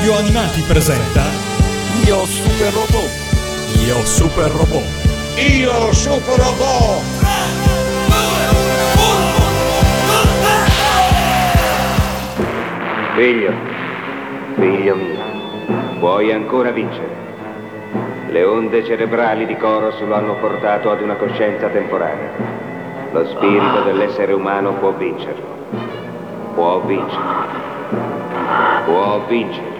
Radio Animati presenta Io Super Robot. Io Super Robot. Io Super Robot. Figlio, figlio mio, puoi ancora vincere. Le onde cerebrali di Coros lo hanno portato ad una coscienza temporanea. Lo spirito dell'essere umano può vincerlo. Può vincere. Può vincere.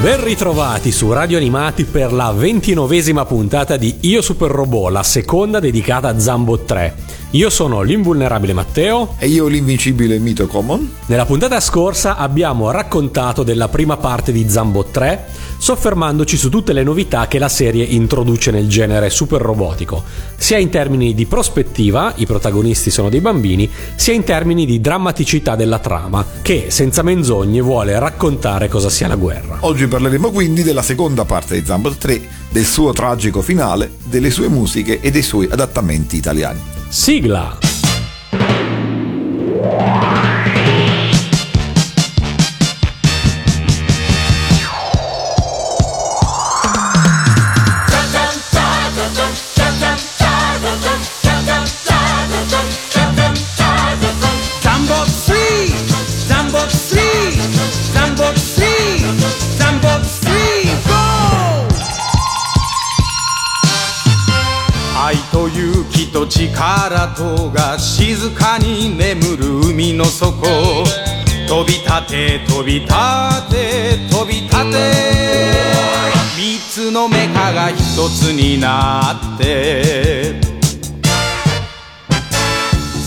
Ben ritrovati su Radio Animati per la ventinovesima puntata di Io Super Robot, la seconda dedicata a Zambot 3. Io sono l'invulnerabile Matteo. E io l'invincibile Mito Common. Nella puntata scorsa abbiamo raccontato della prima parte di Zambot 3, soffermandoci su tutte le novità che la serie introduce nel genere super robotico, sia in termini di prospettiva, i protagonisti sono dei bambini, sia in termini di drammaticità della trama, che senza menzogne vuole raccontare cosa sia la guerra. Oggi parleremo quindi della seconda parte di Zambot 3, del suo tragico finale, delle sue musiche e dei suoi adattamenti italiani. Sigla! 力とが静かに眠る海の底。飛び立て飛び立て飛び立て。三つのメカが一つになって。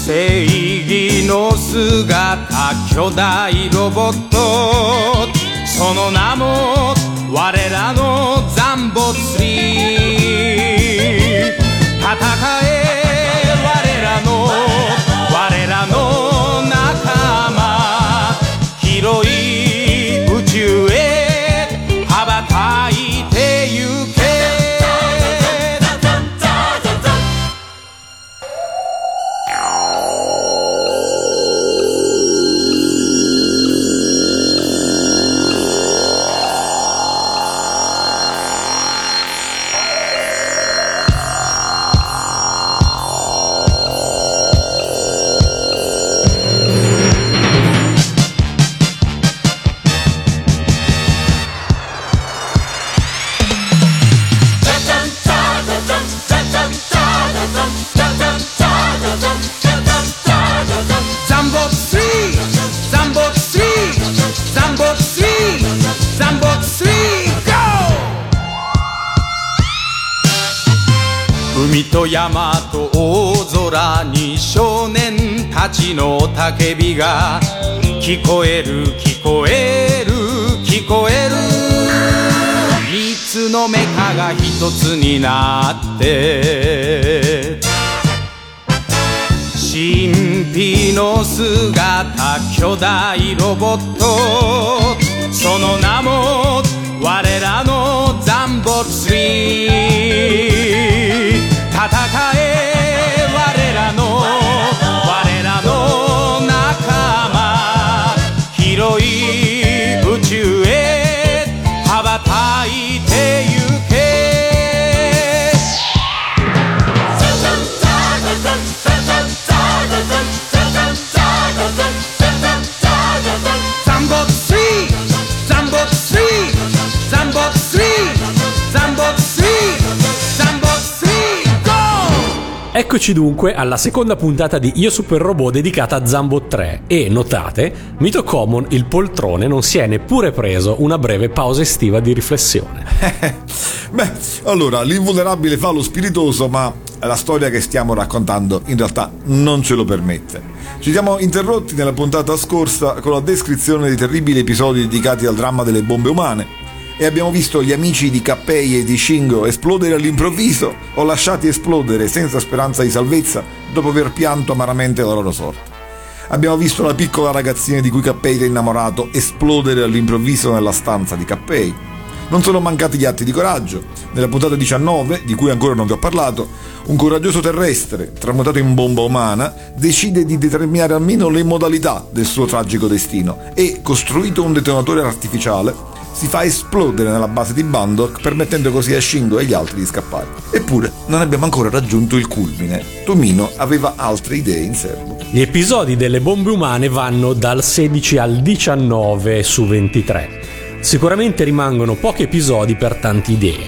正義の姿巨大ロボット。その名も我らのザンボツリー戦え我らの残没に戦え。Eccoci dunque alla seconda puntata di Io Super Robot dedicata a Zambot 3 e notate, Mito Common, il poltrone, non si è neppure preso una breve pausa estiva di riflessione. Beh, allora, l'invulnerabile fa lo spiritoso, ma la storia che stiamo raccontando in realtà non ce lo permette. Ci siamo interrotti nella puntata scorsa con la descrizione dei terribili episodi dedicati al dramma delle bombe umane e abbiamo visto gli amici di Kappei e di Shingo esplodere all'improvviso o lasciati esplodere senza speranza di salvezza dopo aver pianto amaramente la loro sorte. Abbiamo visto la piccola ragazzina di cui Kappei era innamorato esplodere all'improvviso nella stanza di Kappei. Non sono mancati gli atti di coraggio. Nella puntata 19, di cui ancora non vi ho parlato, un coraggioso terrestre, tramutato in bomba umana, decide di determinare almeno le modalità del suo tragico destino e, costruito un detonatore artificiale, si fa esplodere nella base di Bandok permettendo così a Shingo e agli altri di scappare. Eppure non abbiamo ancora raggiunto il culmine. Tomino aveva altre idee in serbo. Gli episodi delle bombe umane vanno dal 16 al 19 su 23. Sicuramente rimangono pochi episodi per tante idee,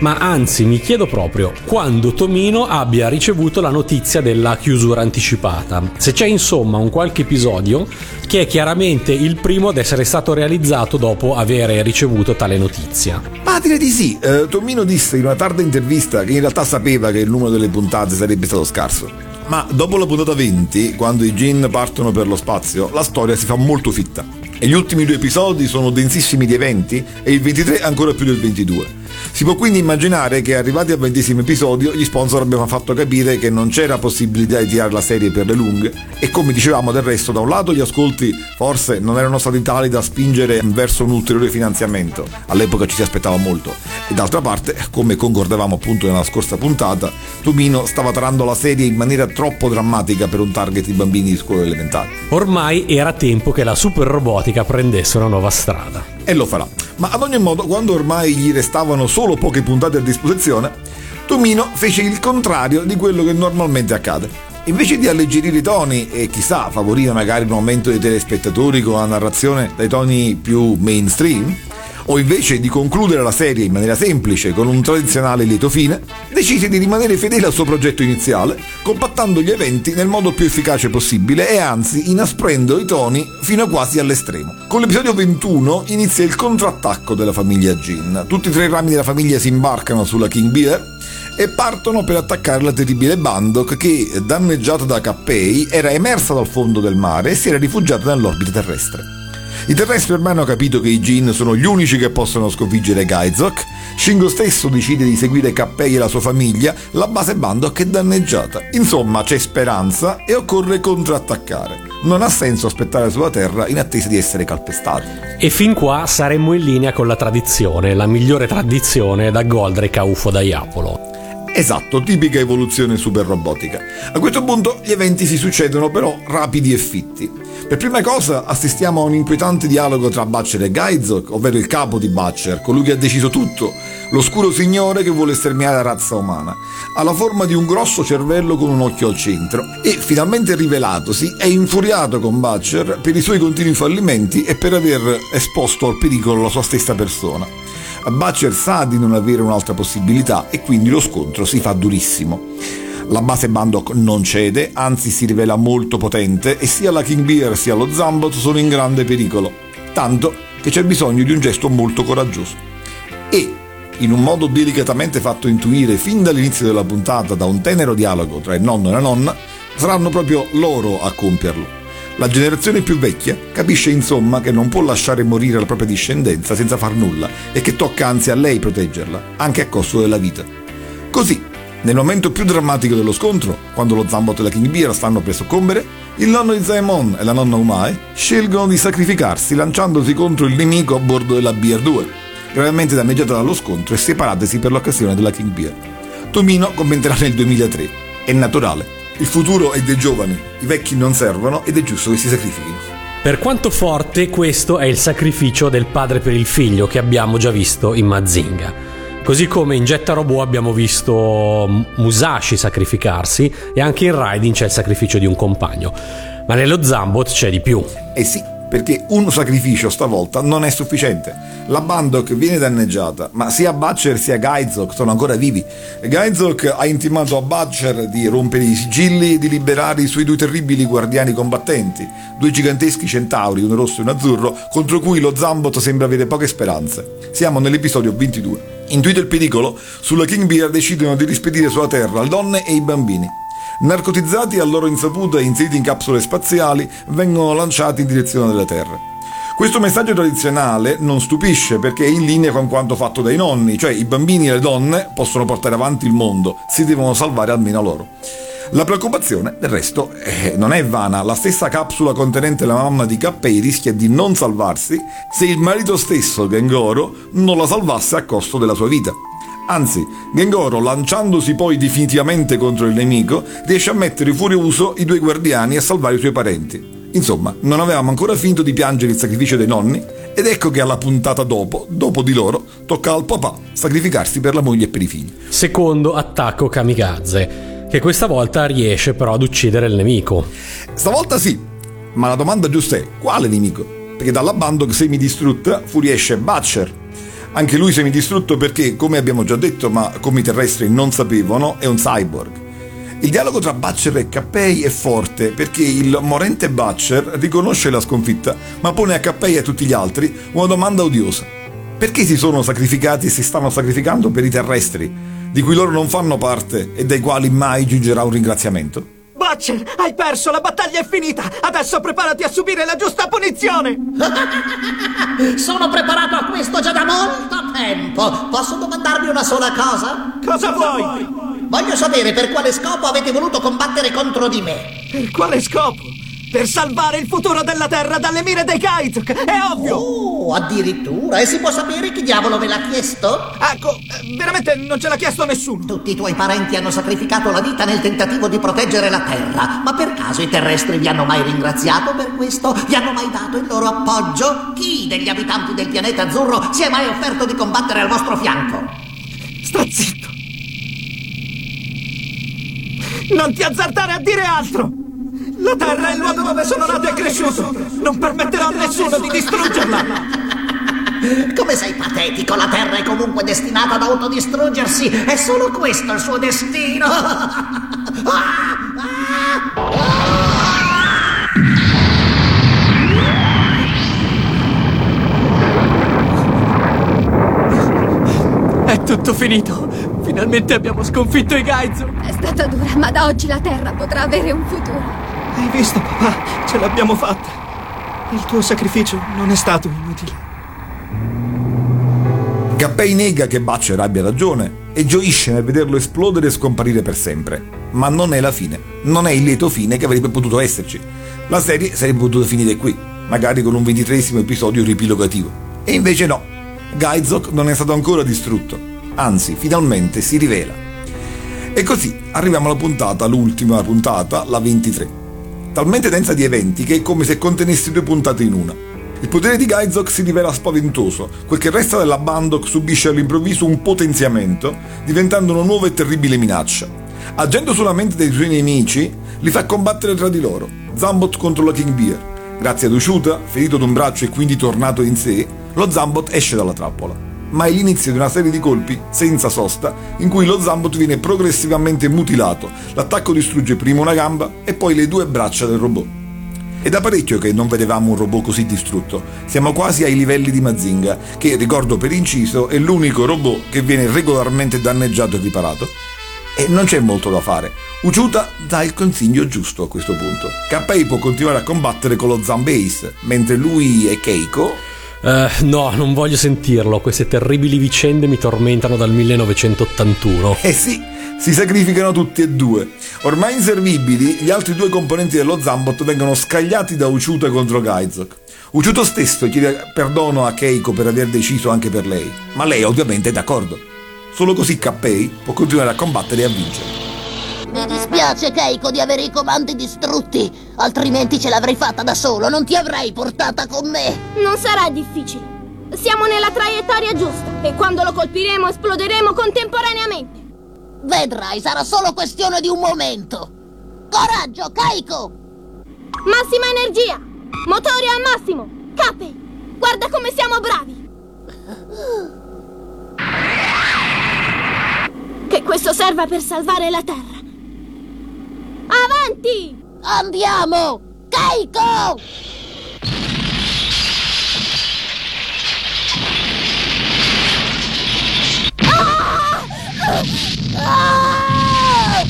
ma anzi mi chiedo proprio quando Tomino abbia ricevuto la notizia della chiusura anticipata. Se c'è insomma un qualche episodio che è chiaramente il primo ad essere stato realizzato dopo aver ricevuto tale notizia. Ma direi di sì, eh, Tomino disse in una tarda intervista che in realtà sapeva che il numero delle puntate sarebbe stato scarso. Ma dopo la puntata 20, quando i Jin partono per lo spazio, la storia si fa molto fitta. E gli ultimi due episodi sono densissimi di eventi e il 23 ancora più del 22. Si può quindi immaginare che arrivati al ventesimo episodio gli sponsor abbiano fatto capire che non c'era possibilità di tirare la serie per le lunghe e come dicevamo del resto da un lato gli ascolti forse non erano stati tali da spingere verso un ulteriore finanziamento, all'epoca ci si aspettava molto, e d'altra parte, come concordavamo appunto nella scorsa puntata, Tomino stava tarando la serie in maniera troppo drammatica per un target di bambini di scuola elementare. Ormai era tempo che la super robotica prendesse una nuova strada. E lo farà. Ma ad ogni modo, quando ormai gli restavano solo poche puntate a disposizione, Tomino fece il contrario di quello che normalmente accade. Invece di alleggerire i toni e chissà favorire magari un aumento dei telespettatori con la narrazione dai toni più mainstream, o invece di concludere la serie in maniera semplice con un tradizionale lieto fine, decise di rimanere fedele al suo progetto iniziale, compattando gli eventi nel modo più efficace possibile e anzi inasprendo i toni fino quasi all'estremo. Con l'episodio 21 inizia il contrattacco della famiglia Jin. Tutti i tre rami della famiglia si imbarcano sulla King Beer e partono per attaccare la terribile Bandok che, danneggiata da Kappei, era emersa dal fondo del mare e si era rifugiata nell'orbita terrestre. I terrestri ormai hanno capito che i Jin sono gli unici che possono sconfiggere Gaizok. Shingo stesso decide di seguire Kappei e la sua famiglia, la base Bandok è danneggiata. Insomma, c'è speranza e occorre contrattaccare. Non ha senso aspettare sulla Terra in attesa di essere calpestati. E fin qua saremmo in linea con la tradizione, la migliore tradizione da Goldrake a UFO da Iapolo. Esatto, tipica evoluzione super robotica. A questo punto gli eventi si succedono però rapidi e fitti. Per prima cosa assistiamo a un inquietante dialogo tra Butcher e Gaizok, ovvero il capo di Butcher, colui che ha deciso tutto, l'oscuro signore che vuole sterminare la razza umana. Ha la forma di un grosso cervello con un occhio al centro e, finalmente rivelatosi, è infuriato con Butcher per i suoi continui fallimenti e per aver esposto al pericolo la sua stessa persona. Butcher sa di non avere un'altra possibilità e quindi lo scontro si fa durissimo. La base Bandok non cede, anzi si rivela molto potente e sia la King Beer sia lo Zambot sono in grande pericolo, tanto che c'è bisogno di un gesto molto coraggioso. E, in un modo delicatamente fatto intuire fin dall'inizio della puntata da un tenero dialogo tra il nonno e la nonna, saranno proprio loro a compierlo. La generazione più vecchia capisce insomma che non può lasciare morire la propria discendenza senza far nulla e che tocca anzi a lei proteggerla, anche a costo della vita. Così, nel momento più drammatico dello scontro, quando lo Zambot e la King Beer stanno per soccombere, il nonno di Zaemon e la nonna Umai scelgono di sacrificarsi lanciandosi contro il nemico a bordo della Beer 2, gravemente danneggiata dallo scontro e separatesi per l'occasione della King Beer. Tomino commenterà nel 2003. È naturale. Il futuro è dei giovani, i vecchi non servono ed è giusto che si sacrifichino. Per quanto forte, questo è il sacrificio del padre per il figlio che abbiamo già visto in Mazinga. Così come in Jetta Robot abbiamo visto Musashi sacrificarsi e anche in Raiding c'è il sacrificio di un compagno. Ma nello Zambot c'è di più. Eh sì, perché un sacrificio stavolta non è sufficiente. La Bandok viene danneggiata, ma sia Butcher sia Gaizok sono ancora vivi. Gaizok ha intimato a Butcher di rompere i sigilli e di liberare i suoi due terribili guardiani combattenti, due giganteschi centauri, uno rosso e uno azzurro, contro cui lo Zambot sembra avere poche speranze. Siamo nell'episodio 22. Intuito il pericolo, sulla King Beer decidono di rispedire sulla Terra le donne e i bambini. Narcotizzati a loro insaputa e inseriti in capsule spaziali, vengono lanciati in direzione della Terra. Questo messaggio tradizionale non stupisce perché è in linea con quanto fatto dai nonni, cioè i bambini e le donne possono portare avanti il mondo, si devono salvare almeno loro. La preoccupazione, del resto, eh, non è vana. La stessa capsula contenente la mamma di Kappei rischia di non salvarsi se il marito stesso, Gengoro, non la salvasse a costo della sua vita. Anzi, Gengoro, lanciandosi poi definitivamente contro il nemico, riesce a mettere fuori uso i due guardiani e a salvare i suoi parenti. Insomma, non avevamo ancora finito di piangere il sacrificio dei nonni ed ecco che alla puntata dopo, dopo di loro, tocca al papà sacrificarsi per la moglie e per i figli. Secondo attacco kamikaze, che questa volta riesce però ad uccidere il nemico. Stavolta sì, ma la domanda giusta è quale nemico? Perché dalla Bandog semidistrutta fuoriesce Butcher. Anche lui semidistrutto perché, come abbiamo già detto, ma come i terrestri non sapevano, è un cyborg. Il dialogo tra Butcher e Cappei è forte perché il morente Butcher riconosce la sconfitta, ma pone a Cappei e a tutti gli altri una domanda odiosa. Perché si sono sacrificati e si stanno sacrificando per i terrestri, di cui loro non fanno parte e dai quali mai giungerà un ringraziamento? Butcher, hai perso, la battaglia è finita! Adesso preparati a subire la giusta punizione! Sono preparato a questo già da molto tempo. Posso domandarvi una sola cosa? Cosa vuoi? Voglio sapere per quale scopo avete voluto combattere contro di me. Per quale scopo? Per salvare il futuro della Terra dalle mire dei Kaizuk, è ovvio! Oh, addirittura? E si può sapere chi diavolo ve l'ha chiesto? Ecco, eh, veramente non ce l'ha chiesto nessuno. Tutti i tuoi parenti hanno sacrificato la vita nel tentativo di proteggere la Terra, ma per caso i terrestri vi hanno mai ringraziato per questo? Vi hanno mai dato il loro appoggio? Chi degli abitanti del pianeta azzurro si è mai offerto di combattere al vostro fianco? Sta zitto! Non ti azzardare a dire altro! La Terra è il luogo dove sono nato e cresciuto! Non permetterò a nessuno di distruggerla! Come sei patetico, la Terra è comunque destinata ad autodistruggersi, è solo questo il suo destino! Ah! Ah! È tutto finito! Finalmente abbiamo sconfitto i Gaizu! È stata dura, ma da oggi la Terra potrà avere un futuro. Hai visto, papà? Ce l'abbiamo fatta! Il tuo sacrificio non è stato inutile. Cappei nega che Butcher abbia ragione e gioisce nel vederlo esplodere e scomparire per sempre. Ma non è la fine. Non è il lieto fine che avrebbe potuto esserci. La serie sarebbe potuta finire qui, magari con un ventitresimo episodio ripilogativo. E invece no. Gaizok non è stato ancora distrutto. Anzi, finalmente si rivela. E così arriviamo alla puntata, l'ultima puntata, la 23. Talmente densa di eventi che è come se contenesse due puntate in una. Il potere di Gaizok si rivela spaventoso, quel che resta della Bandok subisce all'improvviso un potenziamento, diventando una nuova e terribile minaccia. Agendo sulla mente dei suoi nemici, li fa combattere tra di loro, Zambot contro la King Bear. Grazie ad Ushuta, ferito d'un braccio e quindi tornato in sé, lo Zambot esce dalla trappola. Ma è l'inizio di una serie di colpi, senza sosta, in cui lo Zambot viene progressivamente mutilato. L'attacco distrugge prima una gamba e poi le due braccia del robot. È da parecchio che non vedevamo un robot così distrutto. Siamo quasi ai livelli di Mazinga, che, ricordo per inciso, è l'unico robot che viene regolarmente danneggiato e riparato. E non c'è molto da fare. Uchuta dà il consiglio giusto a questo punto. Kappei può continuare a combattere con lo Zambase, mentre lui e Keiko Eh, no, non voglio sentirlo. Queste terribili vicende mi tormentano dal 1981. Eh sì, si sacrificano tutti e due. Ormai inservibili, gli altri due componenti dello Zambot vengono scagliati da Uchuta contro Gaizok. Uchuto stesso chiede perdono a Keiko per aver deciso anche per lei, ma lei ovviamente è d'accordo. Solo così Kappei può continuare a combattere e a vincere. Mi dispiace, Keiko, di avere i comandi distrutti. Altrimenti ce l'avrei fatta da solo, non ti avrei portata con me. Non sarà difficile. Siamo nella traiettoria giusta e quando lo colpiremo esploderemo contemporaneamente. Vedrai, sarà solo questione di un momento. Coraggio, Keiko! Massima energia! Motori al massimo! Cape! Guarda come siamo bravi! Che questo serva per salvare la Terra. Avanti! Andiamo! Keiko! Ah!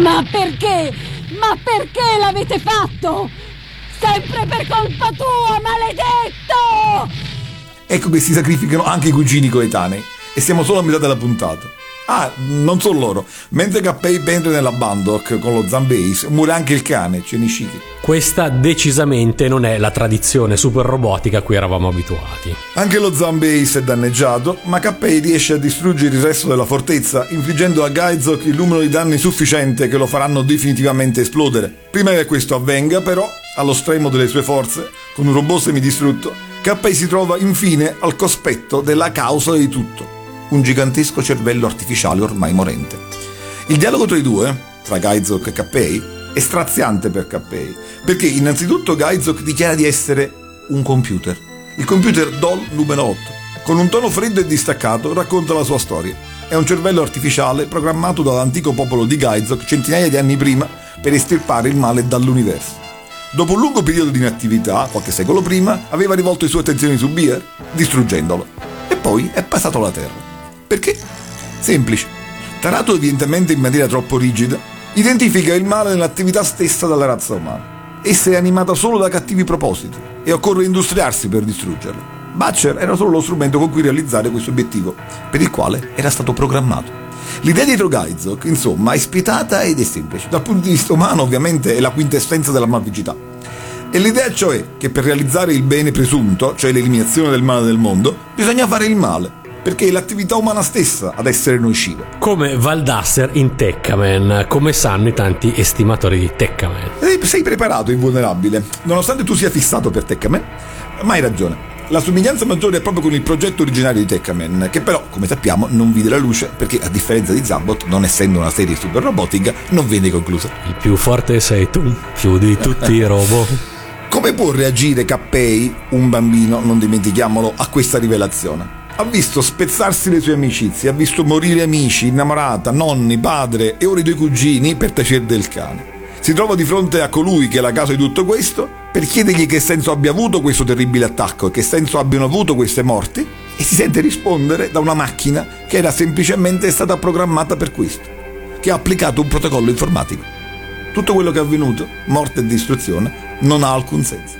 Ma perché? Ma perché l'avete fatto? Sempre per colpa tua, maledetto! Ecco che si sacrificano anche i cugini coetanei. E siamo solo a metà della puntata. Ah, non solo loro. Mentre Kappei entra nella Bandok con lo Zambase, muore anche il cane, Cenishiki. Questa decisamente non è la tradizione super robotica a cui eravamo abituati. Anche lo Zambase è danneggiato, ma Kappei riesce a distruggere il resto della fortezza, infliggendo a Gaizok il numero di danni sufficiente che lo faranno definitivamente esplodere. Prima che questo avvenga, però, allo stremo delle sue forze, con un robot semidistrutto, Kappei si trova infine al cospetto della causa di tutto un gigantesco cervello artificiale ormai morente. Il dialogo tra i due, tra Gaizok e Kappei, è straziante per Kappei, perché innanzitutto Gaizok dichiara di essere un computer, il computer DOL numero 8. Con un tono freddo e distaccato racconta la sua storia. È un cervello artificiale programmato dall'antico popolo di Gaizok centinaia di anni prima per estirpare il male dall'universo. Dopo un lungo periodo di inattività, qualche secolo prima, aveva rivolto le sue attenzioni su Beer, distruggendolo. E poi è passato alla Terra. Perché? Semplice. Tarato evidentemente in maniera troppo rigida, identifica il male nell'attività stessa della razza umana. Essa è animata solo da cattivi propositi e occorre industriarsi per distruggerla. Butcher era solo lo strumento con cui realizzare questo obiettivo, per il quale era stato programmato. L'idea dietro Gaizok, insomma, è spietata ed è semplice. Dal punto di vista umano, ovviamente, è la quintessenza della malvagità. E l'idea cioè che per realizzare il bene presunto, cioè l'eliminazione del male del mondo, bisogna fare il male, perché è l'attività umana stessa ad essere nociva. Come Valdasser in Tekkaman, come sanno i tanti estimatori di Tekkaman. Sei preparato, invulnerabile. Nonostante tu sia fissato per Tekkaman, ma hai ragione. La somiglianza maggiore è proprio con il progetto originario di Tekkaman, che però, come sappiamo, non vide la luce perché, a differenza di Zambot, non essendo una serie super robotica, non venne conclusa. Il più forte sei tu, più di tutti i robot. Come può reagire Kappei, un bambino, non dimentichiamolo, a questa rivelazione? ha visto spezzarsi le sue amicizie, ha visto morire amici, innamorata, nonni, padre e ora i due cugini per tacere del cane. Si trova di fronte a colui che è la causa di tutto questo per chiedergli che senso abbia avuto questo terribile attacco e che senso abbiano avuto queste morti e si sente rispondere da una macchina che era semplicemente stata programmata per questo, che ha applicato un protocollo informatico. Tutto quello che è avvenuto, morte e distruzione, non ha alcun senso.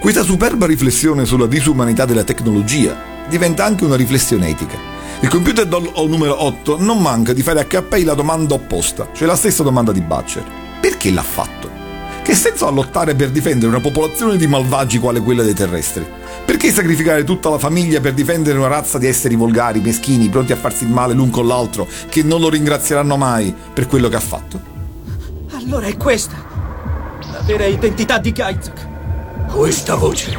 Questa superba riflessione sulla disumanità della tecnologia diventa anche una riflessione etica. Il computer doll numero 8 non manca di fare a KPI la domanda opposta, cioè la stessa domanda di Butcher. Perché l'ha fatto? Che senso ha lottare per difendere una popolazione di malvagi quale quella dei terrestri? Perché sacrificare tutta la famiglia per difendere una razza di esseri volgari, meschini, pronti a farsi il male l'un con l'altro, che non lo ringrazieranno mai per quello che ha fatto? Allora è questa la vera identità di Gaizok. Questa voce.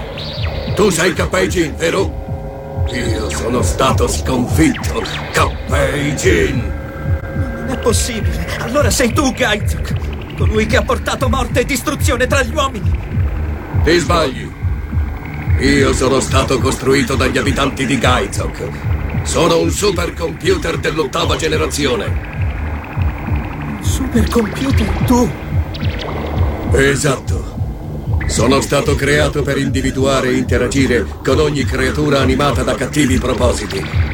Tu sei Kapeijin, vero? Io sono stato sconfitto, Kappei Jin! Non è possibile! Allora sei tu, Gaizuk! Colui che ha portato morte e distruzione tra gli uomini! Ti sbagli! Io sono stato costruito dagli abitanti di Gaizok. Sono un supercomputer dell'ottava generazione. Supercomputer tu? Esatto. Sono stato creato per individuare e interagire con ogni creatura animata da cattivi propositi.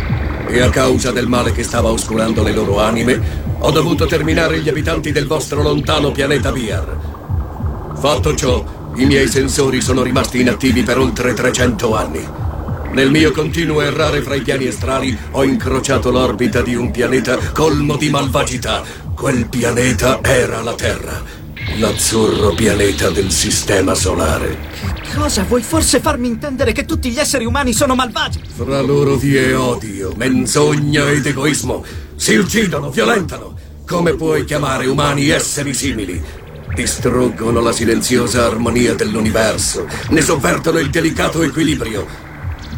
E a causa del male che stava oscurando le loro anime, ho dovuto terminare gli abitanti del vostro lontano pianeta Biar. Fatto ciò, i miei sensori sono rimasti inattivi per oltre 300 anni. Nel mio continuo errare fra i piani astrali ho incrociato l'orbita di un pianeta colmo di malvagità. Quel pianeta era la Terra. L'azzurro pianeta del sistema solare. Che cosa? Vuoi forse farmi intendere che tutti gli esseri umani sono malvagi? Fra loro vi è odio, menzogna ed egoismo. Si uccidono, violentano. Come puoi chiamare umani esseri simili? Distruggono la silenziosa armonia dell'universo, ne sovvertono il delicato equilibrio.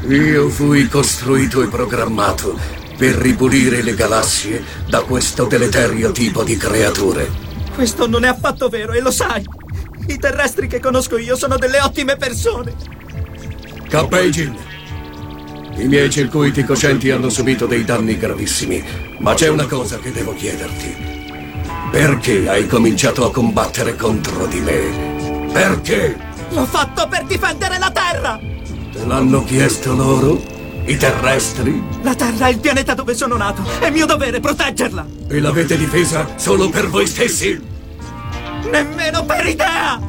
Io fui costruito e programmato per ripulire le galassie da questo deleterio tipo di creature. Questo non è affatto vero e lo sai. I terrestri che conosco io sono delle ottime persone. Kapeijin, i miei circuiti coscienti hanno subito dei danni gravissimi, ma c'è una cosa che devo chiederti. Perché hai cominciato a combattere contro di me? Perché? L'ho fatto per difendere la Terra! Te l'hanno chiesto loro? I terrestri? La Terra è il pianeta dove sono nato. È mio dovere proteggerla. E l'avete difesa solo per voi stessi? Nemmeno per idea!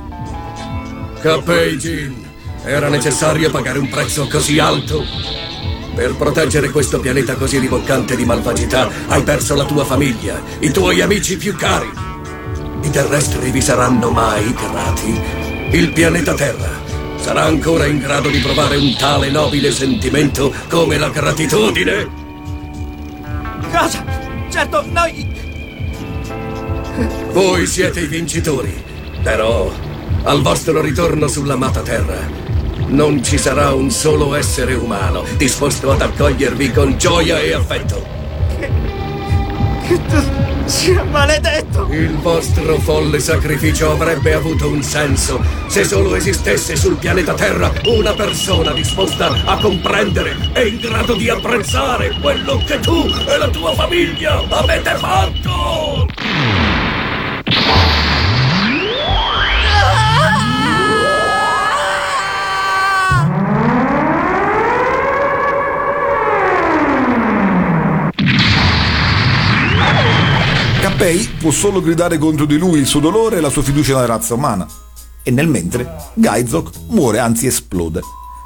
Cappei Jin, era necessario pagare un prezzo così alto? Per proteggere questo pianeta così riboccante di malvagità, hai perso la tua famiglia, i tuoi amici più cari. I terrestri vi saranno mai grati? Il pianeta Terra sarà ancora in grado di provare un tale nobile sentimento come la gratitudine? Cosa? Certo, noi... Voi siete i vincitori, però al vostro ritorno sull'amata Terra non ci sarà un solo essere umano disposto ad accogliervi con gioia e affetto. Che tu sia maledetto! Il vostro folle sacrificio avrebbe avuto un senso se solo esistesse sul pianeta Terra una persona disposta a comprendere e in grado di apprezzare quello che tu e la tua famiglia avete fatto! Cappei può solo gridare contro di lui il suo dolore e la sua fiducia nella razza umana. E nel mentre, Gaizok muore, anzi esplode.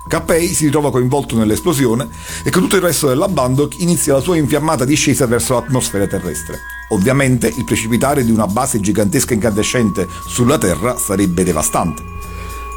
Cappei si ritrova coinvolto nell'esplosione e con tutto il resto della Bandok inizia la sua infiammata discesa verso l'atmosfera terrestre. Ovviamente il precipitare di una base gigantesca incandescente sulla Terra sarebbe devastante.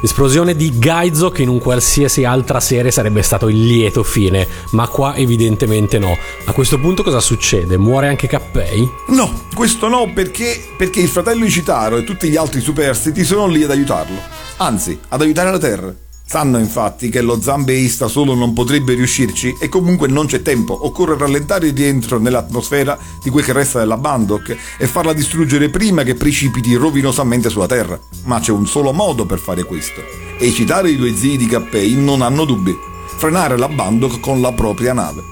L'esplosione di Gaizok in un qualsiasi altra serie sarebbe stato il lieto fine, ma qua evidentemente no. A questo punto cosa succede? Muore anche Cappei? No, questo no perché, perché il fratello Icitaro e tutti gli altri superstiti sono lì ad aiutarlo. Anzi, ad aiutare la Terra. Sanno infatti che lo zambeista solo non potrebbe riuscirci e comunque non c'è tempo, occorre rallentare il rientro nell'atmosfera di quel che resta della Bandok e farla distruggere prima che precipiti rovinosamente sulla Terra. Ma c'è un solo modo per fare questo, e citare i due zii di Cappei non hanno dubbi, frenare la Bandok con la propria nave.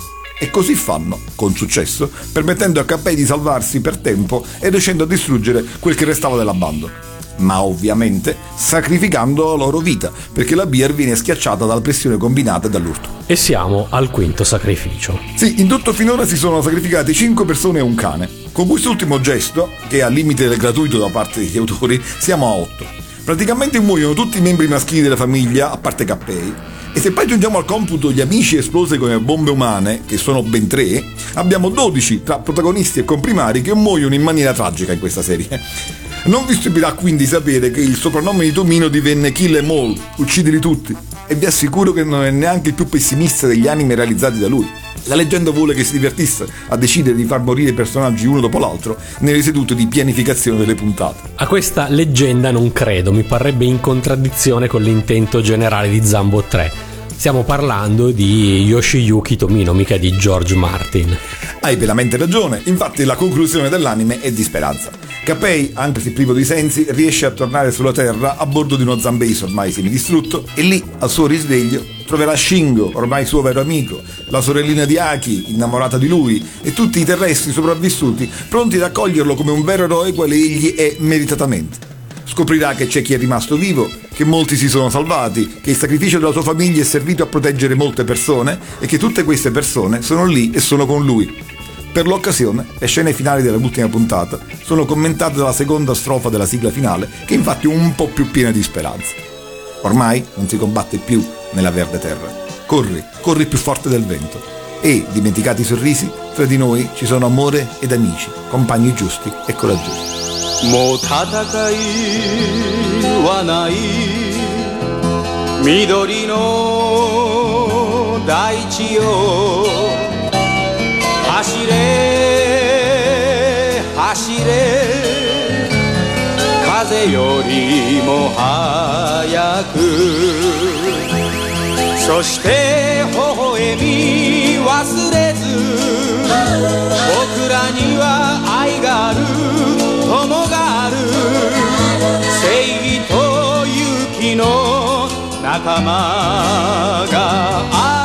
E così fanno, con successo, permettendo a Cappei di salvarsi per tempo e riuscendo a distruggere quel che restava della Bandok ma ovviamente sacrificando la loro vita, perché la Beer viene schiacciata dalla pressione combinata e dall'urto. E siamo al quinto sacrificio. Sì, in tutto finora si sono sacrificate 5 persone e un cane. Con quest'ultimo gesto, che è al limite del gratuito da parte degli autori, siamo a 8. Praticamente muoiono tutti i membri maschili della famiglia, a parte Cappei, e se poi aggiungiamo al computo gli amici esplosi come bombe umane, che sono ben tre, abbiamo 12 tra protagonisti e comprimari che muoiono in maniera tragica in questa serie. Non vi stupirà quindi sapere che il soprannome di Tomino divenne Kill Em All, uccidili tutti, e vi assicuro che non è neanche il più pessimista degli anime realizzati da lui. La leggenda vuole che si divertisse a decidere di far morire i personaggi uno dopo l'altro nelle sedute di pianificazione delle puntate. A questa leggenda non credo, mi parrebbe in contraddizione con l'intento generale di Zambo 3. Stiamo parlando di Yoshiyuki Tomino, mica di George Martin. Hai pienamente ragione, infatti la conclusione dell'anime è di speranza. Kapei, anche se privo di sensi, riesce a tornare sulla Terra a bordo di uno Zambase ormai semidistrutto e lì, al suo risveglio, troverà Shingo, ormai suo vero amico, la sorellina di Aki, innamorata di lui, e tutti i terrestri sopravvissuti, pronti ad accoglierlo come un vero eroe quale egli è meritatamente. Scoprirà che c'è chi è rimasto vivo, che molti si sono salvati, che il sacrificio della sua famiglia è servito a proteggere molte persone e che tutte queste persone sono lì e sono con lui. Per l'occasione, le scene finali dell'ultima puntata sono commentate dalla seconda strofa della sigla finale, che è infatti è un po' più piena di speranza. Ormai non si combatte più nella verde terra. Corri, corri più forte del vento. E, dimenticati i sorrisi, tra di noi ci sono amore ed amici, compagni giusti e coraggiosi. もう戦いはない緑の大地よ走れ走れ風よりも速く そして微笑み忘れず僕らには愛がある友がある正義と勇気の仲間がある。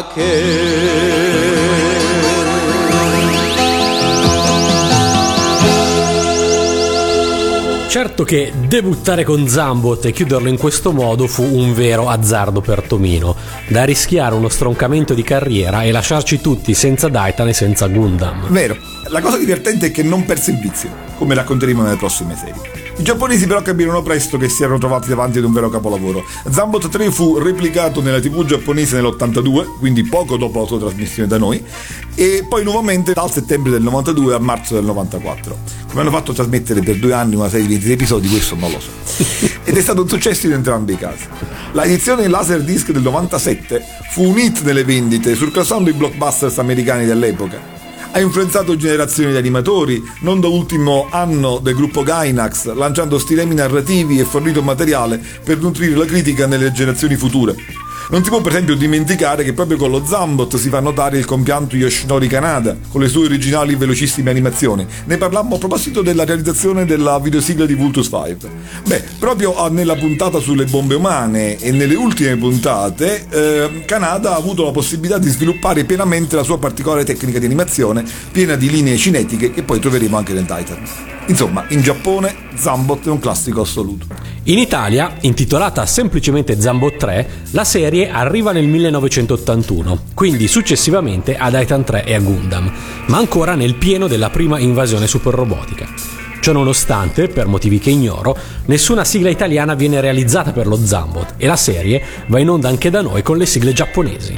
輝け Certo che debuttare con Zambot e chiuderlo in questo modo fu un vero azzardo per Tomino, da rischiare uno stroncamento di carriera e lasciarci tutti senza Daitan e senza Gundam. Vero, la cosa divertente è che non perse il vizio, come racconteremo nelle prossime serie. I giapponesi però capirono presto che si erano trovati davanti ad un vero capolavoro. Zambot 3 fu replicato nella tv giapponese nell'82, quindi poco dopo la sua trasmissione da noi, e poi nuovamente dal settembre del 92 a marzo del 94. Come hanno fatto trasmettere per due anni una serie di 23 episodi, questo non lo so. Ed è stato un successo in entrambi i casi. La edizione Laserdisc del 97 fu un hit nelle vendite, surclassando i blockbusters americani dell'epoca ha influenzato generazioni di animatori, non da ultimo anno del gruppo Gainax, lanciando stilemi narrativi e fornito materiale per nutrire la critica nelle generazioni future. Non si può per esempio dimenticare che proprio con lo Zambot si fa notare il compianto Yoshinori Kanada, con le sue originali velocissime animazioni. Ne parlammo a proposito della realizzazione della videosigla di Vultus 5. Beh, proprio nella puntata sulle bombe umane e nelle ultime puntate, eh, Kanada ha avuto la possibilità di sviluppare pienamente la sua particolare tecnica di animazione, piena di linee cinetiche che poi troveremo anche nel Titan. Insomma, in Giappone Zambot è un classico assoluto. In Italia, intitolata semplicemente Zambot 3, la serie arriva nel 1981, quindi successivamente a Daitan 3 e a Gundam, ma ancora nel pieno della prima invasione superrobotica. Ciononostante, per motivi che ignoro, nessuna sigla italiana viene realizzata per lo Zambot e la serie va in onda anche da noi con le sigle giapponesi.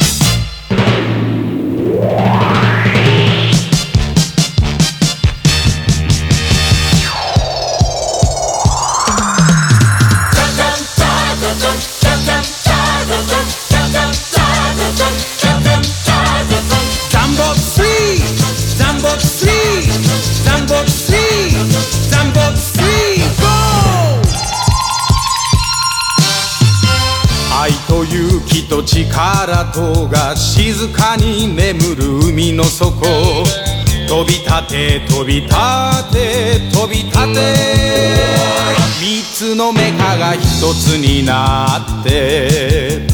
気と力とが静かに眠る海の底。飛び立て飛び立て飛び立て。三つのメカが一つになって。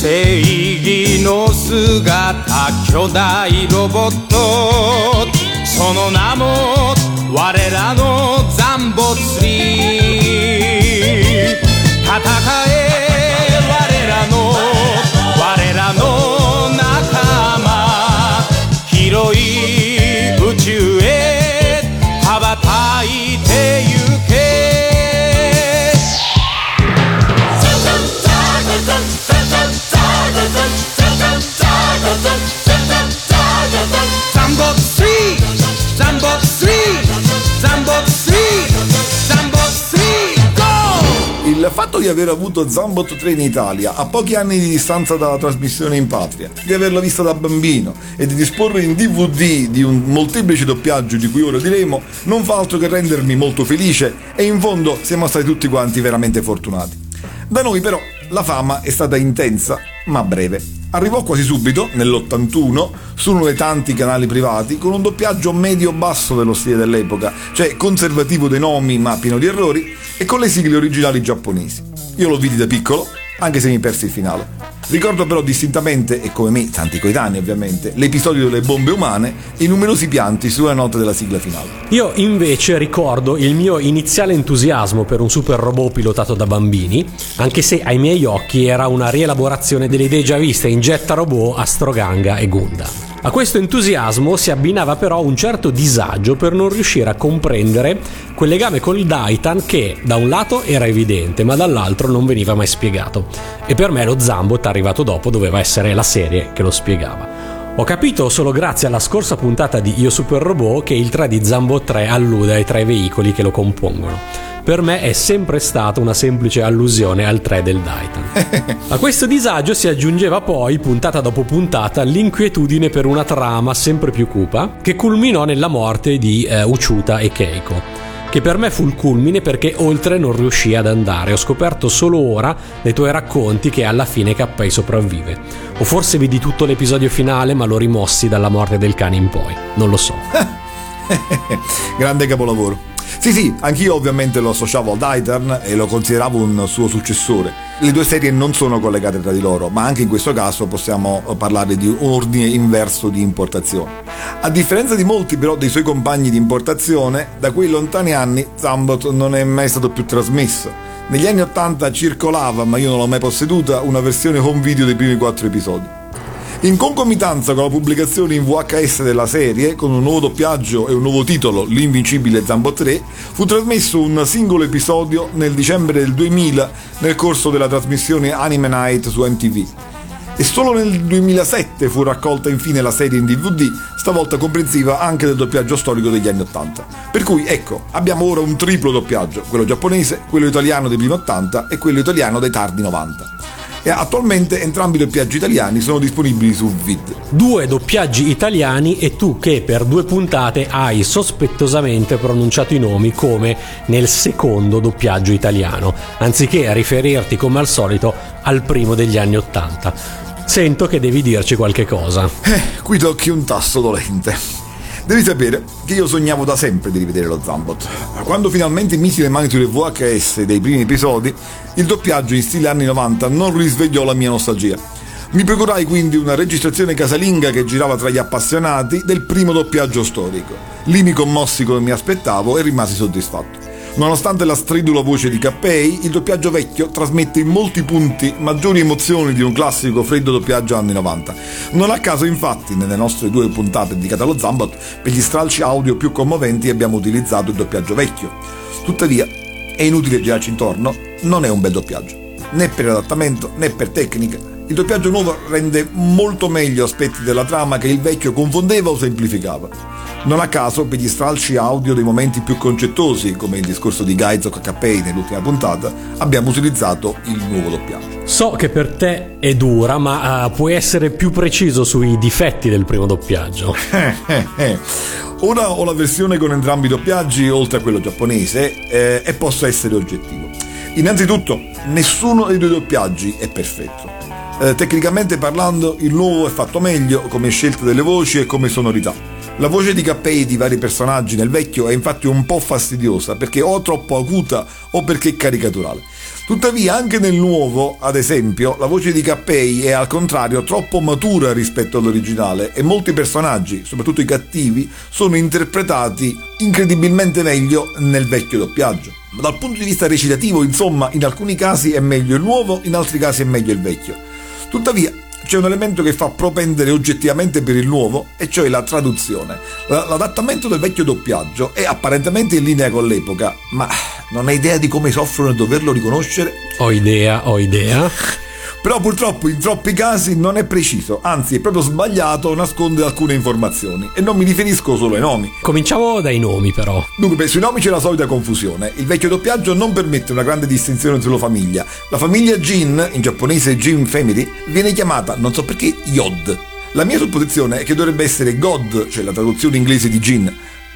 正義の姿巨大ロボット。その名も我らのザンボツリー戦えの我らの仲間広い宇宙へ羽ばたいてゆけ。ザン fatto di aver avuto Zambot 3 in Italia a pochi anni di distanza dalla trasmissione in patria, di averla vista da bambino e di disporre in DVD di un molteplice doppiaggio di cui ora diremo, non fa altro che rendermi molto felice e in fondo siamo stati tutti quanti veramente fortunati. Da noi però la fama è stata intensa ma breve. Arrivò quasi subito, nell'81, su uno dei tanti canali privati, con un doppiaggio medio-basso dello stile dell'epoca, cioè conservativo dei nomi ma pieno di errori, e con le sigle originali giapponesi. Io lo vidi da piccolo, anche se mi persi il finale. Ricordo però distintamente, e come me, tanti coetanei ovviamente, l'episodio delle bombe umane e i numerosi pianti sulla nota della sigla finale. Io invece ricordo il mio iniziale entusiasmo per un super robot pilotato da bambini, anche se ai miei occhi era una rielaborazione delle idee già viste in Jetta Robot, Astroganga e Gundam. A questo entusiasmo si abbinava però un certo disagio per non riuscire a comprendere quel legame col Daitan che da un lato era evidente ma dall'altro non veniva mai spiegato. E per me lo Zambot arrivato dopo doveva essere la serie che lo spiegava. Ho capito solo grazie alla scorsa puntata di Io Super Robot che il 3 di Zambot 3 allude ai tre veicoli che lo compongono. Per me è sempre stata una semplice allusione al 3 del Daitan. A questo disagio si aggiungeva poi, puntata dopo puntata, l'inquietudine per una trama sempre più cupa che culminò nella morte di eh, Uchuta e Keiko che per me fu il culmine perché oltre non riuscì ad andare. Ho scoperto solo ora nei tuoi racconti che alla fine Kappei sopravvive. O forse vidi tutto l'episodio finale ma lo rimossi dalla morte del cane in poi. Non lo so. Grande capolavoro. Sì, sì, anch'io ovviamente lo associavo ad Aitern e lo consideravo un suo successore. Le due serie non sono collegate tra di loro, ma anche in questo caso possiamo parlare di un ordine inverso di importazione. A differenza di molti però dei suoi compagni di importazione, da quei lontani anni Zambot non è mai stato più trasmesso. Negli anni 80 circolava, ma io non l'ho mai posseduta, una versione home video dei primi quattro episodi. In concomitanza con la pubblicazione in VHS della serie, con un nuovo doppiaggio e un nuovo titolo, L'Invincibile Zambo 3, fu trasmesso un singolo episodio nel dicembre del 2000 nel corso della trasmissione Anime Night su MTV. E solo nel 2007 fu raccolta infine la serie in DVD, stavolta comprensiva anche del doppiaggio storico degli anni 80. Per cui ecco, abbiamo ora un triplo doppiaggio, quello giapponese, quello italiano dei primi 80 e quello italiano dei tardi 90 e attualmente entrambi i doppiaggi italiani sono disponibili su Vid. Due doppiaggi italiani e tu che per due puntate hai sospettosamente pronunciato i nomi come nel secondo doppiaggio italiano, anziché riferirti come al solito al primo degli anni Ottanta. Sento che devi dirci qualche cosa. Eh, qui tocchi un tasto dolente. Devi sapere che io sognavo da sempre di rivedere lo Zambot. Quando finalmente misi le mani sulle VHS dei primi episodi, il doppiaggio in stile anni 90 non risvegliò la mia nostalgia. Mi procurai quindi una registrazione casalinga che girava tra gli appassionati del primo doppiaggio storico. Lì mi commossi come mi aspettavo e rimasi soddisfatto. Nonostante la stridula voce di Cappei, il doppiaggio vecchio trasmette in molti punti maggiori emozioni di un classico freddo doppiaggio anni 90. Non a caso, infatti, nelle nostre due puntate dedicate allo Zambot, per gli stralci audio più commoventi abbiamo utilizzato il doppiaggio vecchio. Tuttavia, è inutile girarci intorno, non è un bel doppiaggio, né per adattamento né per tecnica. Il doppiaggio nuovo rende molto meglio aspetti della trama che il vecchio confondeva o semplificava. Non a caso, per gli stralci audio dei momenti più concettosi, come il discorso di Gaizok Capei nell'ultima puntata, abbiamo utilizzato il nuovo doppiaggio. So che per te è dura, ma uh, puoi essere più preciso sui difetti del primo doppiaggio. Ora ho la versione con entrambi i doppiaggi, oltre a quello giapponese, eh, e posso essere oggettivo. Innanzitutto, nessuno dei due doppiaggi è perfetto. Eh, tecnicamente parlando, il nuovo è fatto meglio come scelta delle voci e come sonorità la voce di Cappei di vari personaggi nel vecchio è infatti un po' fastidiosa perché o troppo acuta o perché caricaturale. Tuttavia anche nel nuovo, ad esempio, la voce di Cappei è al contrario troppo matura rispetto all'originale e molti personaggi, soprattutto i cattivi, sono interpretati incredibilmente meglio nel vecchio doppiaggio. Ma dal punto di vista recitativo, insomma, in alcuni casi è meglio il nuovo, in altri casi è meglio il vecchio. Tuttavia, c'è un elemento che fa propendere oggettivamente per il nuovo, e cioè la traduzione. L'adattamento del vecchio doppiaggio è apparentemente in linea con l'epoca, ma non hai idea di come soffrono nel doverlo riconoscere? Ho idea, ho idea. Però purtroppo in troppi casi non è preciso, anzi è proprio sbagliato nascondere alcune informazioni. E non mi riferisco solo ai nomi. Cominciamo dai nomi però. Dunque, sui nomi c'è la solita confusione. Il vecchio doppiaggio non permette una grande distinzione sulla famiglia. La famiglia Jin, in giapponese Jin Family, viene chiamata, non so perché, Yod. La mia supposizione è che dovrebbe essere God, cioè la traduzione inglese di Jin,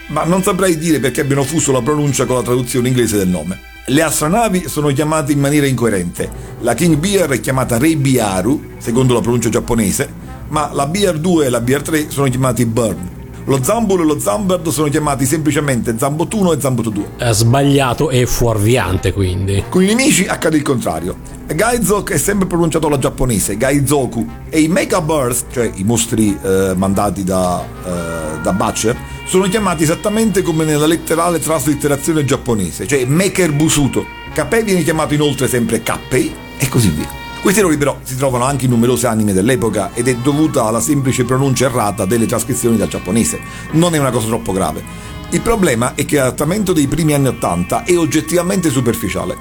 ma non saprei dire perché abbiano fuso la pronuncia con la traduzione inglese del nome. Le astronavi sono chiamate in maniera incoerente. La King Bear è chiamata Rei Biaru, secondo la pronuncia giapponese, ma la Bear 2 e la Bear 3 sono chiamati Burn. Lo Zambul e lo Zambird sono chiamati semplicemente Zambot 1 e Zambot 2. È sbagliato e fuorviante quindi. Con i nemici accade il contrario. Gaizok è sempre pronunciato alla giapponese, Gaizoku, e i Mecha Birds, cioè i mostri eh, mandati da, eh, da Butcher, sono chiamati esattamente come nella letterale traslitterazione giapponese, cioè Maker Busuto. Kapei viene chiamato inoltre sempre Kappei e così via. Questi errori però si trovano anche in numerose anime dell'epoca ed è dovuta alla semplice pronuncia errata delle trascrizioni dal giapponese. Non è una cosa troppo grave. Il problema è che l'adattamento dei primi anni 80 è oggettivamente superficiale.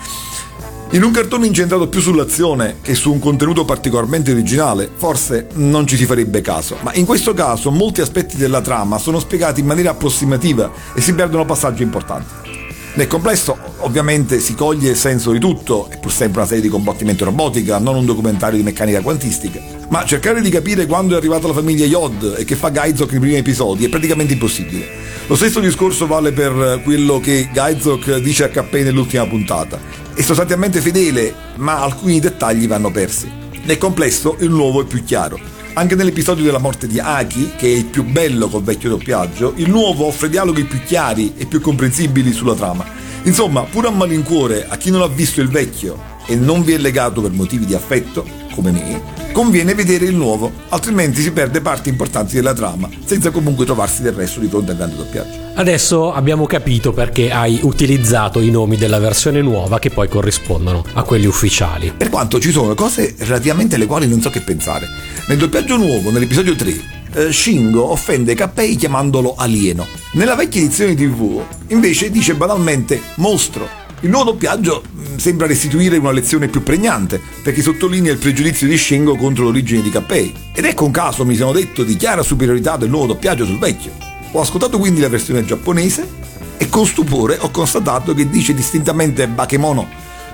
In un cartone incentrato più sull'azione che su un contenuto particolarmente originale, forse non ci si farebbe caso, ma in questo caso molti aspetti della trama sono spiegati in maniera approssimativa e si perdono passaggi importanti. Nel complesso, ovviamente, si coglie il senso di tutto, è pur sempre una serie di combattimento robotica, non un documentario di meccanica quantistica. Ma cercare di capire quando è arrivata la famiglia Yod e che fa Gaizok nei primi episodi è praticamente impossibile. Lo stesso discorso vale per quello che Gaizok dice a Kappei nell'ultima puntata. È sostanzialmente fedele, ma alcuni dettagli vanno persi. Nel complesso il nuovo è più chiaro. Anche nell'episodio della morte di Aki, che è il più bello col vecchio doppiaggio, il nuovo offre dialoghi più chiari e più comprensibili sulla trama. Insomma, pure a malincuore, a chi non ha visto il vecchio e non vi è legato per motivi di affetto, come me, conviene vedere il nuovo, altrimenti si perde parti importanti della trama, senza comunque trovarsi del resto di fronte al grande doppiaggio. Adesso abbiamo capito perché hai utilizzato i nomi della versione nuova che poi corrispondono a quelli ufficiali. Per quanto ci sono cose relativamente alle quali non so che pensare. Nel doppiaggio nuovo, nell'episodio 3, eh, Shingo offende Kappei chiamandolo alieno. Nella vecchia edizione TV, invece, dice banalmente mostro. Il nuovo doppiaggio mh, sembra restituire una lezione più pregnante, perché sottolinea il pregiudizio di Shingo contro l'origine di Kappei. Ed ecco un caso, mi sono detto, di chiara superiorità del nuovo doppiaggio sul vecchio. Ho ascoltato quindi la versione giapponese e con stupore ho constatato che dice distintamente Bakemono,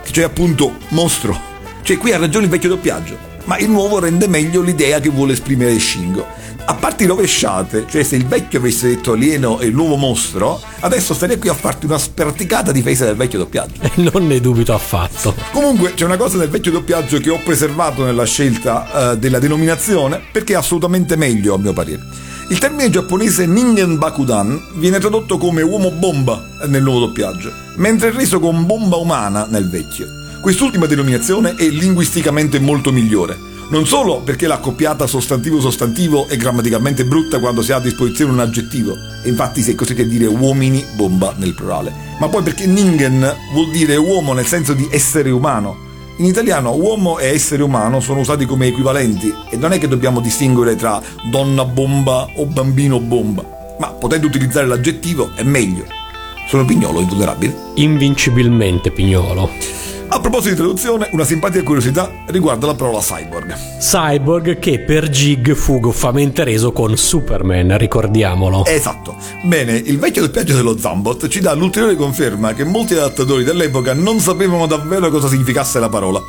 cioè appunto mostro. Cioè qui ha ragione il vecchio doppiaggio, ma il nuovo rende meglio l'idea che vuole esprimere Shingo. A parti rovesciate, cioè se il vecchio avesse detto alieno e il nuovo mostro, adesso starei qui a farti una sperticata difesa del vecchio doppiaggio. non ne dubito affatto. Comunque c'è una cosa del vecchio doppiaggio che ho preservato nella scelta eh, della denominazione perché è assolutamente meglio a mio parere. Il termine giapponese Ningen Bakudan viene tradotto come uomo bomba nel nuovo doppiaggio, mentre è reso con bomba umana nel vecchio. Quest'ultima denominazione è linguisticamente molto migliore. Non solo perché l'accoppiata sostantivo-sostantivo è grammaticalmente brutta quando si ha a disposizione un aggettivo, e infatti si è così che dire uomini bomba nel plurale, ma poi perché Ningen vuol dire uomo nel senso di essere umano, in italiano uomo e essere umano sono usati come equivalenti e non è che dobbiamo distinguere tra donna bomba o bambino bomba, ma potendo utilizzare l'aggettivo è meglio. Sono pignolo invulnerabile? Invincibilmente pignolo. A proposito di traduzione, una simpatica curiosità riguarda la parola cyborg. Cyborg che per Gig fu goffamente reso con Superman, ricordiamolo. Esatto. Bene, il vecchio doppiaggio dello Zambot ci dà l'ulteriore conferma che molti adattatori dell'epoca non sapevano davvero cosa significasse la parola.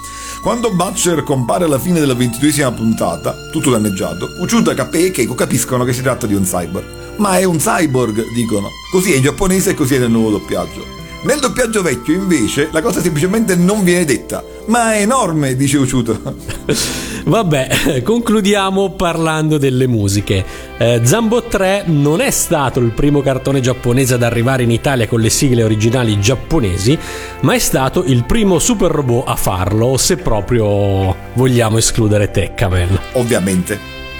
Quando Butcher compare alla fine della ventiduesima puntata, tutto danneggiato, Uchuda, Kappei e Keiko capiscono che si tratta di un cyborg. Ma è un cyborg, dicono. Così è in giapponese e così è nel nuovo doppiaggio. Nel doppiaggio vecchio, invece, la cosa semplicemente non viene detta. Ma è enorme, dice Uciuto. Vabbè, concludiamo parlando delle musiche. Eh, Zambo 3 non è stato il primo cartone giapponese ad arrivare in Italia con le sigle originali giapponesi, ma è stato il primo super robot a farlo, se proprio vogliamo escludere Tekkaman. Ovviamente.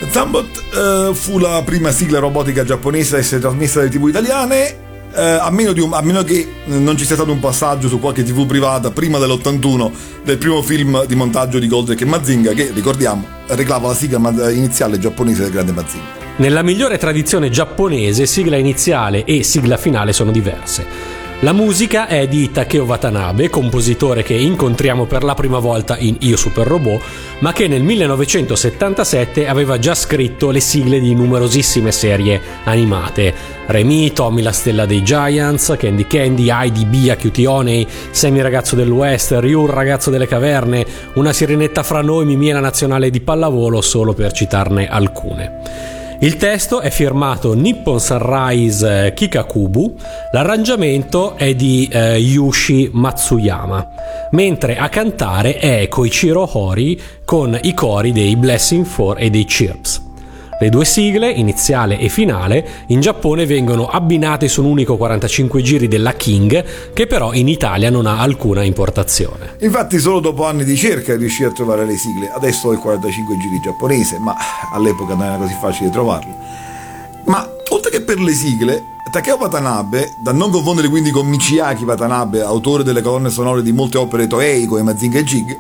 Zambot eh, fu la prima sigla robotica giapponese a essere trasmessa dalle tv italiane eh, a, meno un, a, meno che non ci sia stato un passaggio su qualche tv privata prima dell'81 del primo film di montaggio di Goldrake e Mazinga che, ricordiamo, reclava la sigla iniziale giapponese del grande Mazinga. Nella migliore tradizione giapponese, sigla iniziale e sigla finale sono diverse. La musica è di Takeo Watanabe, compositore che incontriamo per la prima volta in Io Super Robot, ma che nel 1977 aveva già scritto le sigle di numerosissime serie animate. Remy, Tommy la stella dei Giants, Candy Candy, Heidi, Bia, Cutie Honey, Semi ragazzo del West, Ryu ragazzo delle caverne, Una sirenetta fra noi, Mimì la nazionale di pallavolo, solo per citarne alcune. Il testo è firmato Nippon Sunrise Kikakubu, l'arrangiamento è di eh, Yushi Matsuyama, mentre a cantare è Koichiro Hori con i cori dei Blessing 4 e dei Chirps. Le due sigle, iniziale e finale, in Giappone vengono abbinate su un unico 45 giri della King, che però in Italia non ha alcuna importazione. Infatti solo dopo anni di cerca riuscì a trovare le sigle. Adesso ho il 45 giri giapponese, ma all'epoca non era così facile trovarlo. Ma oltre che per le sigle, Takeo Watanabe, da non confondere quindi con Michiaki Watanabe, autore delle colonne sonore di molte opere Toei come Mazinga e Jig,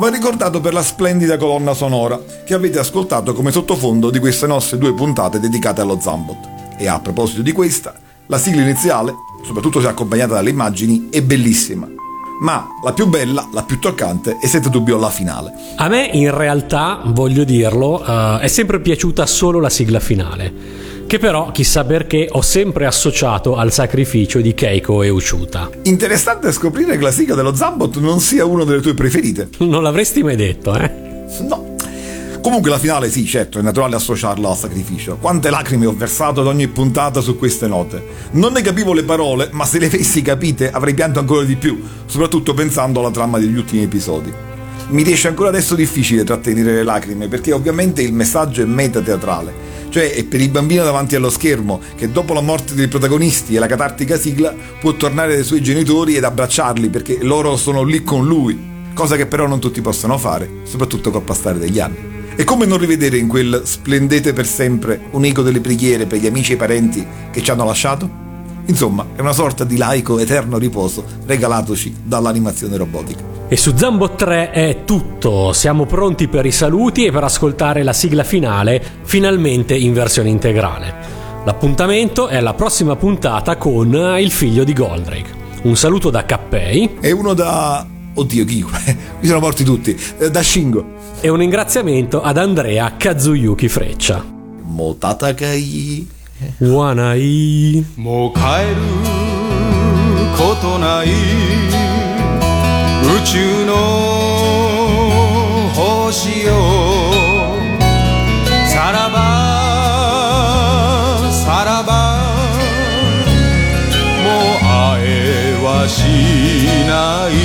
va ricordato per la splendida colonna sonora che avete ascoltato come sottofondo di queste nostre due puntate dedicate allo Zambot. E a proposito di questa, la sigla iniziale, soprattutto se accompagnata dalle immagini, è bellissima. Ma la più bella, la più toccante è senza dubbio la finale. A me in realtà, voglio dirlo, uh, è sempre piaciuta solo la sigla finale che però chissà perché ho sempre associato al sacrificio di Keiko e Uchuta. Interessante scoprire che la sigla dello Zambot non sia una delle tue preferite. Non l'avresti mai detto, eh? No. Comunque la finale sì, certo, è naturale associarla al sacrificio. Quante lacrime ho versato ad ogni puntata su queste note. Non ne capivo le parole, ma se le avessi capite avrei pianto ancora di più, soprattutto pensando alla trama degli ultimi episodi. mi riesce ancora adesso difficile trattenere le lacrime perché ovviamente il messaggio è metateatrale. Cioè è per il bambino davanti allo schermo che dopo la morte dei protagonisti e la catartica sigla può tornare dai suoi genitori ed abbracciarli perché loro sono lì con lui, cosa che però non tutti possono fare, soprattutto col passare degli anni. E come non rivedere in quel splendete per sempre un eco delle preghiere per gli amici e i parenti che ci hanno lasciato? Insomma, è una sorta di laico eterno riposo regalatoci dall'animazione robotica. E su Zambo 3 è tutto, siamo pronti per i saluti e per ascoltare la sigla finale, finalmente in versione integrale. L'appuntamento è alla prossima puntata con Il figlio di Goldrake. Un saluto da Cappei. E uno da... Oddio, chi? Mi sono morti tutti. Eh, da Shingo. E un ringraziamento ad Andrea Kazuyuki Freccia. Motatakai. Wanai. Mo kaeru koto. 宙の星よさらばさらばもう会えはしない。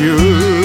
地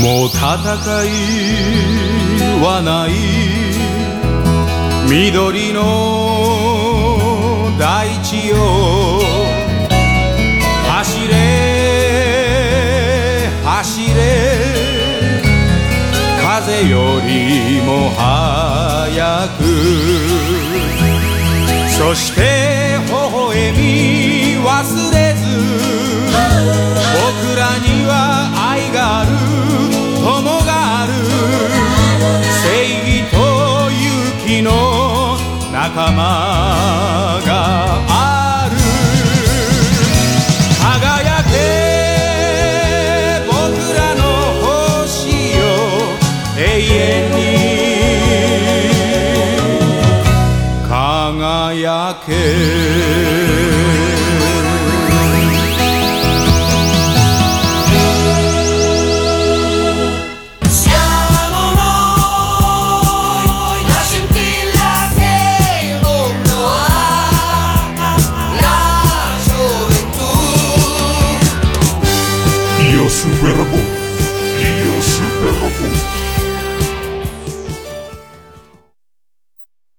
もう戦いはない。緑の大地よ走れ走れ。風よりも速く。そして微笑み忘れず僕らには愛がある友がある正義と勇気の仲間がある。Raquel.